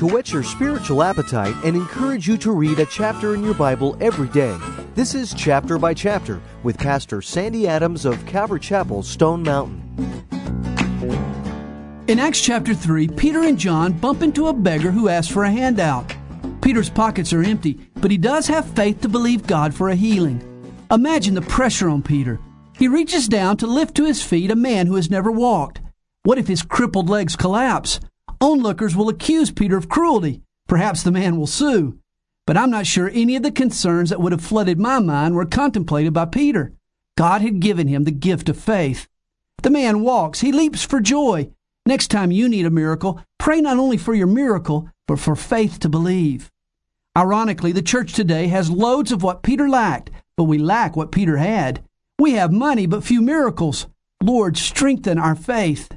to whet your spiritual appetite and encourage you to read a chapter in your Bible every day. This is Chapter by Chapter with Pastor Sandy Adams of Calvary Chapel, Stone Mountain. In Acts chapter 3, Peter and John bump into a beggar who asks for a handout. Peter's pockets are empty, but he does have faith to believe God for a healing. Imagine the pressure on Peter. He reaches down to lift to his feet a man who has never walked. What if his crippled legs collapse? Onlookers will accuse Peter of cruelty. Perhaps the man will sue. But I'm not sure any of the concerns that would have flooded my mind were contemplated by Peter. God had given him the gift of faith. The man walks, he leaps for joy. Next time you need a miracle, pray not only for your miracle, but for faith to believe. Ironically, the church today has loads of what Peter lacked, but we lack what Peter had. We have money, but few miracles. Lord, strengthen our faith.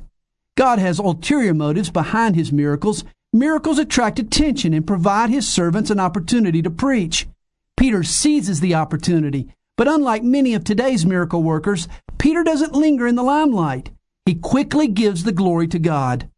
God has ulterior motives behind his miracles. Miracles attract attention and provide his servants an opportunity to preach. Peter seizes the opportunity, but unlike many of today's miracle workers, Peter doesn't linger in the limelight. He quickly gives the glory to God.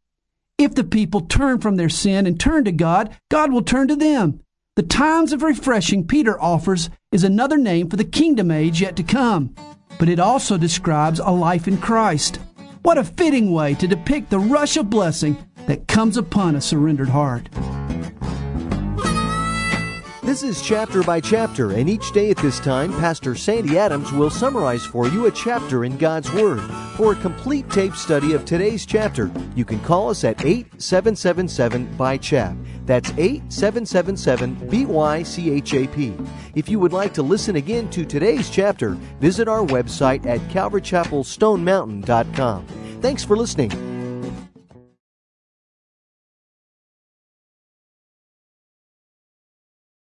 If the people turn from their sin and turn to God, God will turn to them. The times of refreshing Peter offers is another name for the kingdom age yet to come, but it also describes a life in Christ. What a fitting way to depict the rush of blessing that comes upon a surrendered heart. This is chapter by chapter, and each day at this time, Pastor Sandy Adams will summarize for you a chapter in God's Word. For a complete tape study of today's chapter, you can call us at 8777 by chap. That's 8777 BYCHAP. If you would like to listen again to today's chapter, visit our website at calvarychapelstonemountain.com. Thanks for listening.